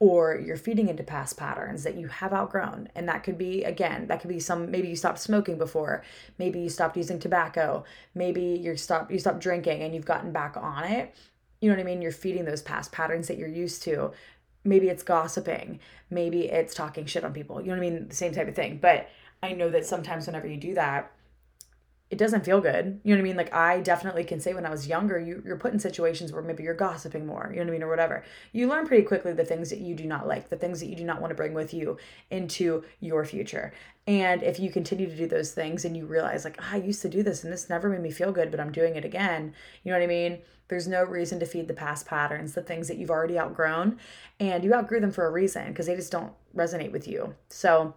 or you're feeding into past patterns that you have outgrown. And that could be, again, that could be some, maybe you stopped smoking before, maybe you stopped using tobacco, maybe you stopped, you stopped drinking and you've gotten back on it. You know what I mean? You're feeding those past patterns that you're used to. Maybe it's gossiping, maybe it's talking shit on people. You know what I mean? The same type of thing. But I know that sometimes whenever you do that, it doesn't feel good. You know what I mean? Like I definitely can say when I was younger, you, you're put in situations where maybe you're gossiping more, you know what I mean, or whatever. You learn pretty quickly the things that you do not like, the things that you do not want to bring with you into your future. And if you continue to do those things and you realize like, oh, I used to do this and this never made me feel good, but I'm doing it again, you know what I mean? There's no reason to feed the past patterns, the things that you've already outgrown, and you outgrew them for a reason because they just don't resonate with you. So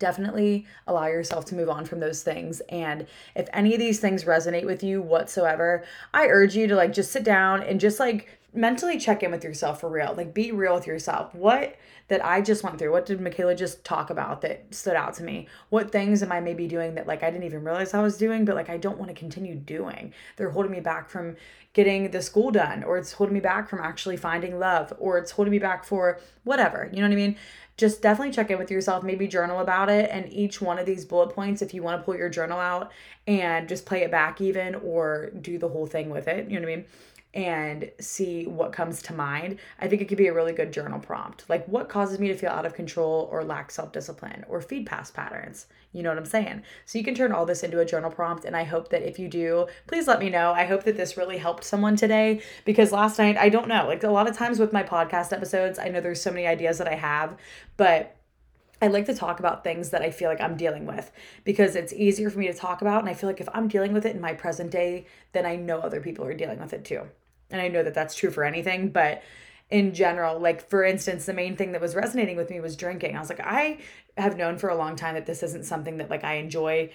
definitely allow yourself to move on from those things. And if any of these things resonate with you whatsoever, I urge you to like just sit down and just like mentally check in with yourself for real. Like be real with yourself. What that I just went through, what did Michaela just talk about that stood out to me? What things am I maybe doing that like I didn't even realize I was doing, but like I don't want to continue doing? They're holding me back from getting the school done, or it's holding me back from actually finding love, or it's holding me back for whatever. You know what I mean? Just definitely check in with yourself, maybe journal about it. And each one of these bullet points, if you want to pull your journal out and just play it back, even or do the whole thing with it, you know what I mean? And see what comes to mind, I think it could be a really good journal prompt. Like, what causes me to feel out of control or lack self discipline or feed past patterns? You know what I'm saying? So, you can turn all this into a journal prompt. And I hope that if you do, please let me know. I hope that this really helped someone today because last night, I don't know, like a lot of times with my podcast episodes, I know there's so many ideas that I have, but I like to talk about things that I feel like I'm dealing with because it's easier for me to talk about. And I feel like if I'm dealing with it in my present day, then I know other people are dealing with it too. And I know that that's true for anything, but in general, like for instance, the main thing that was resonating with me was drinking. I was like, I have known for a long time that this isn't something that like I enjoy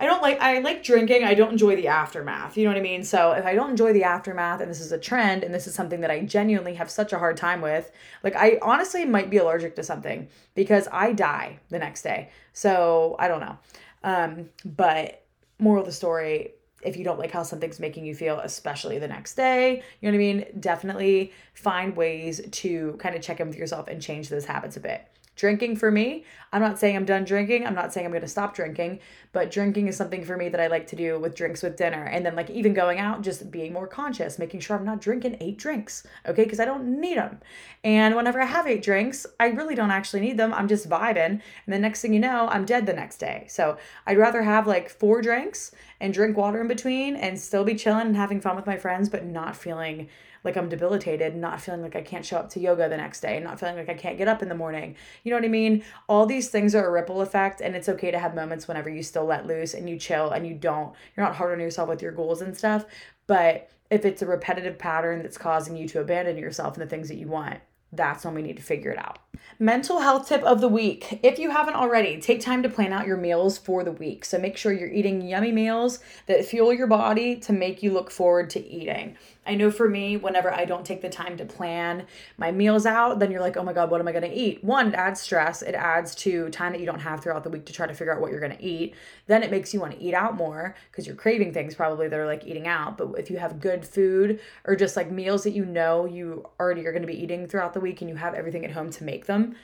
I don't like I like drinking. I don't enjoy the aftermath. You know what I mean? So if I don't enjoy the aftermath and this is a trend and this is something that I genuinely have such a hard time with, like I honestly might be allergic to something because I die the next day. So I don't know. Um, but moral of the story, if you don't like how something's making you feel, especially the next day, you know what I mean? Definitely find ways to kind of check in with yourself and change those habits a bit. Drinking for me, I'm not saying I'm done drinking. I'm not saying I'm going to stop drinking, but drinking is something for me that I like to do with drinks with dinner. And then, like, even going out, just being more conscious, making sure I'm not drinking eight drinks, okay? Because I don't need them. And whenever I have eight drinks, I really don't actually need them. I'm just vibing. And the next thing you know, I'm dead the next day. So I'd rather have like four drinks and drink water in between and still be chilling and having fun with my friends, but not feeling like I'm debilitated, not feeling like I can't show up to yoga the next day, not feeling like I can't get up in the morning. You know what I mean? All these things are a ripple effect, and it's okay to have moments whenever you still let loose and you chill and you don't, you're not hard on yourself with your goals and stuff. But if it's a repetitive pattern that's causing you to abandon yourself and the things that you want, that's when we need to figure it out. Mental health tip of the week. If you haven't already, take time to plan out your meals for the week. So make sure you're eating yummy meals that fuel your body to make you look forward to eating. I know for me, whenever I don't take the time to plan my meals out, then you're like, oh my God, what am I going to eat? One, it adds stress. It adds to time that you don't have throughout the week to try to figure out what you're going to eat. Then it makes you want to eat out more because you're craving things probably that are like eating out. But if you have good food or just like meals that you know you already are going to be eating throughout the week and you have everything at home to make them,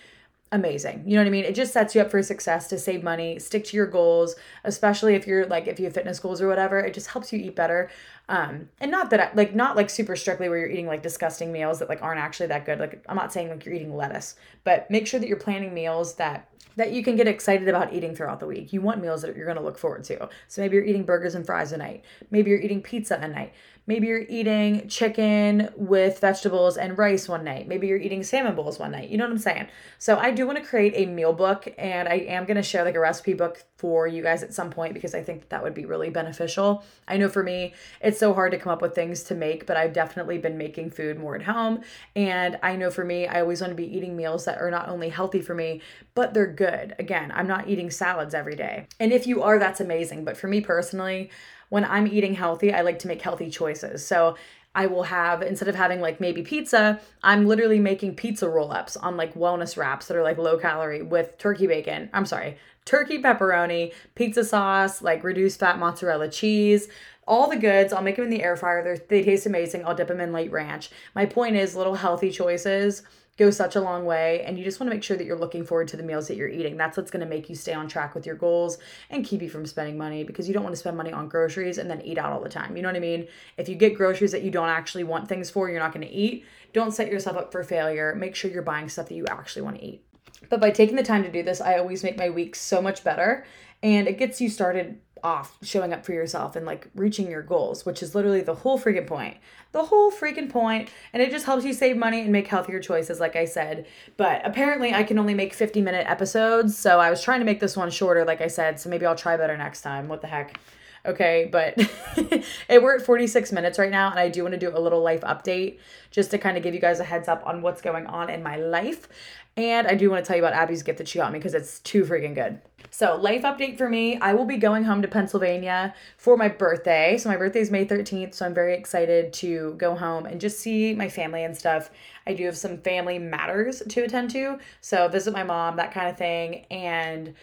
amazing. You know what I mean? It just sets you up for success to save money, stick to your goals, especially if you're like if you have fitness goals or whatever. It just helps you eat better. Um and not that I, like not like super strictly where you're eating like disgusting meals that like aren't actually that good. Like I'm not saying like you're eating lettuce, but make sure that you're planning meals that that you can get excited about eating throughout the week. You want meals that you're going to look forward to. So maybe you're eating burgers and fries a night. Maybe you're eating pizza a night. Maybe you're eating chicken with vegetables and rice one night. Maybe you're eating salmon bowls one night. You know what I'm saying? So I do want to create a meal book and I am going to share like a recipe book for you guys at some point because I think that would be really beneficial. I know for me, it's so hard to come up with things to make, but I've definitely been making food more at home. And I know for me, I always want to be eating meals that are not only healthy for me, but they're good. Again, I'm not eating salads every day. And if you are, that's amazing. But for me personally, when I'm eating healthy, I like to make healthy choices. So I will have, instead of having like maybe pizza, I'm literally making pizza roll ups on like wellness wraps that are like low calorie with turkey bacon. I'm sorry, turkey pepperoni, pizza sauce, like reduced fat mozzarella cheese, all the goods. I'll make them in the air fryer. They're, they taste amazing. I'll dip them in light ranch. My point is little healthy choices go such a long way. And you just want to make sure that you're looking forward to the meals that you're eating. That's what's going to make you stay on track with your goals and keep you from spending money because you don't want to spend money on groceries and then eat out all the time. You know what I mean? If you get groceries that you don't actually want things for, you're not going to eat. Don't set yourself up for failure. Make sure you're buying stuff that you actually want to eat. But by taking the time to do this, I always make my weeks so much better and it gets you started off showing up for yourself and like reaching your goals, which is literally the whole freaking point. The whole freaking point. And it just helps you save money and make healthier choices, like I said. But apparently, I can only make 50 minute episodes. So I was trying to make this one shorter, like I said. So maybe I'll try better next time. What the heck? Okay, but we're at 46 minutes right now, and I do want to do a little life update just to kind of give you guys a heads up on what's going on in my life. And I do want to tell you about Abby's gift that she got me because it's too freaking good. So, life update for me I will be going home to Pennsylvania for my birthday. So, my birthday is May 13th. So, I'm very excited to go home and just see my family and stuff. I do have some family matters to attend to. So, visit my mom, that kind of thing. And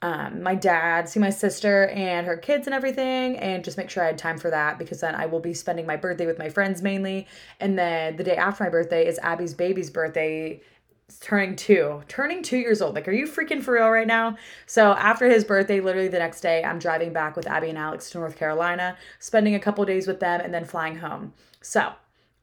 um, my dad, see my sister and her kids and everything, and just make sure I had time for that because then I will be spending my birthday with my friends mainly. And then the day after my birthday is Abby's baby's birthday turning two, turning two years old. Like, are you freaking for real right now? So, after his birthday, literally the next day, I'm driving back with Abby and Alex to North Carolina, spending a couple days with them, and then flying home. So,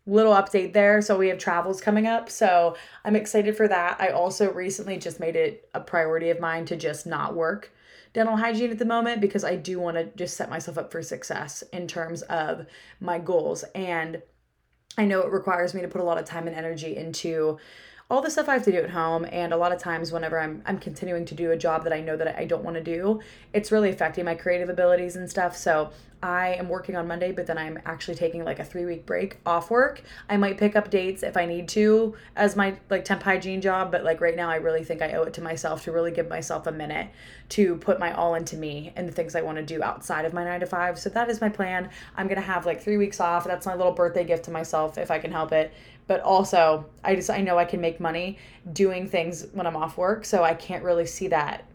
little update there. So, we have travels coming up. So, I'm excited for that. I also recently just made it a priority of mine to just not work dental hygiene at the moment because I do want to just set myself up for success in terms of my goals. And I know it requires me to put a lot of time and energy into all the stuff I have to do at home and a lot of times whenever I'm I'm continuing to do a job that I know that I don't want to do, it's really affecting my creative abilities and stuff. So I am working on Monday, but then I'm actually taking like a three week break off work. I might pick up dates if I need to as my like temp hygiene job, but like right now, I really think I owe it to myself to really give myself a minute to put my all into me and the things I want to do outside of my nine to five. So that is my plan. I'm gonna have like three weeks off. That's my little birthday gift to myself if I can help it but also I just I know I can make money doing things when I'm off work, so I can't really see that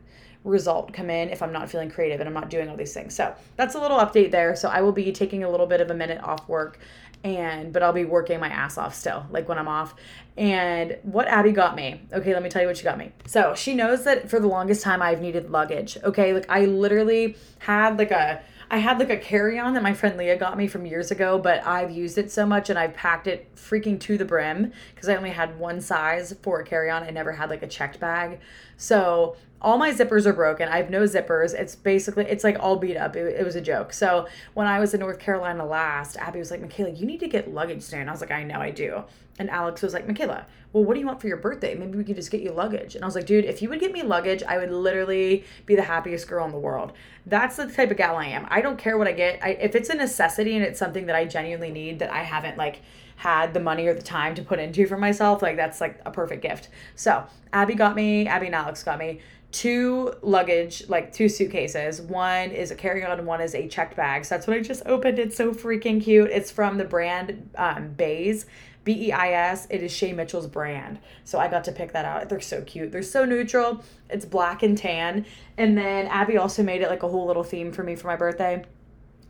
result come in if I'm not feeling creative and I'm not doing all these things. So that's a little update there. So I will be taking a little bit of a minute off work and but I'll be working my ass off still, like when I'm off. And what Abby got me, okay, let me tell you what she got me. So she knows that for the longest time I've needed luggage. Okay, like I literally had like a I had like a carry on that my friend Leah got me from years ago, but I've used it so much and I've packed it freaking to the brim because I only had one size for a carry on. I never had like a checked bag. So all my zippers are broken. I have no zippers. It's basically, it's like all beat up. It, it was a joke. So when I was in North Carolina last, Abby was like, Michaela, you need to get luggage soon. I was like, I know I do. And Alex was like, Michaela, well, what do you want for your birthday? Maybe we could just get you luggage. And I was like, dude, if you would get me luggage, I would literally be the happiest girl in the world. That's the type of gal I am. I don't care what I get. I, if it's a necessity and it's something that I genuinely need that I haven't like had the money or the time to put into for myself, like that's like a perfect gift. So Abby got me, Abby and Alex got me two luggage, like two suitcases. One is a carry on, and one is a checked bag. So that's what I just opened. It's so freaking cute. It's from the brand um, Beis. B E I S. It is Shay Mitchell's brand. So I got to pick that out. They're so cute. They're so neutral. It's black and tan. And then Abby also made it like a whole little theme for me for my birthday.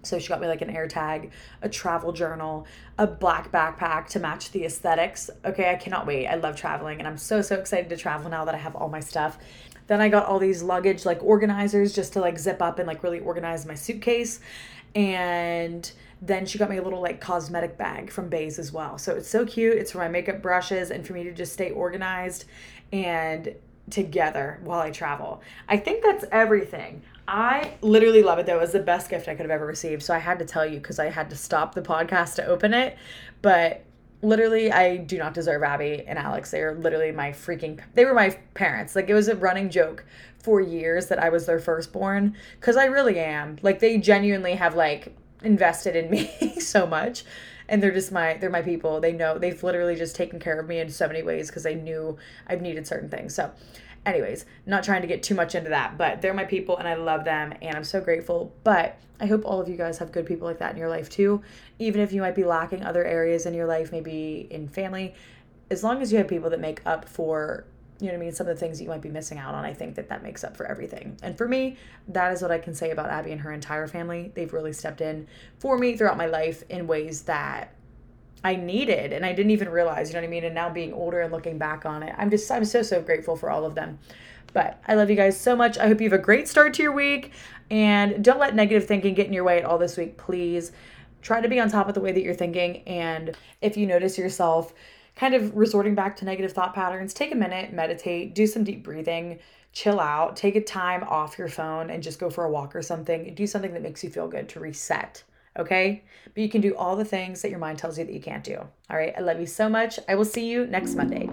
So she got me like an air tag, a travel journal, a black backpack to match the aesthetics. Okay, I cannot wait. I love traveling and I'm so, so excited to travel now that I have all my stuff. Then I got all these luggage like organizers just to like zip up and like really organize my suitcase. And then she got me a little like cosmetic bag from Beis as well. So it's so cute. It's for my makeup brushes and for me to just stay organized and together while I travel. I think that's everything. I literally love it though. It was the best gift I could have ever received. So I had to tell you because I had to stop the podcast to open it. But literally, I do not deserve Abby and Alex. They are literally my freaking, they were my parents. Like it was a running joke for years that I was their firstborn because I really am. Like they genuinely have like invested in me so much. And they're just my they're my people. They know they've literally just taken care of me in so many ways because they knew i've needed certain things. So anyways not trying to get too much into that but they're my people and i love them and i'm so grateful. But i hope all of you guys have good people like that in your life too. Even if you might be lacking other areas in your life maybe in family as long as you have people that make up for you know what I mean? Some of the things that you might be missing out on, I think that that makes up for everything. And for me, that is what I can say about Abby and her entire family. They've really stepped in for me throughout my life in ways that I needed and I didn't even realize, you know what I mean? And now being older and looking back on it, I'm just, I'm so, so grateful for all of them. But I love you guys so much. I hope you have a great start to your week and don't let negative thinking get in your way at all this week, please. Try to be on top of the way that you're thinking. And if you notice yourself, kind of resorting back to negative thought patterns, take a minute, meditate, do some deep breathing, chill out, take a time off your phone and just go for a walk or something. Do something that makes you feel good to reset. Okay. But you can do all the things that your mind tells you that you can't do. All right. I love you so much. I will see you next Monday.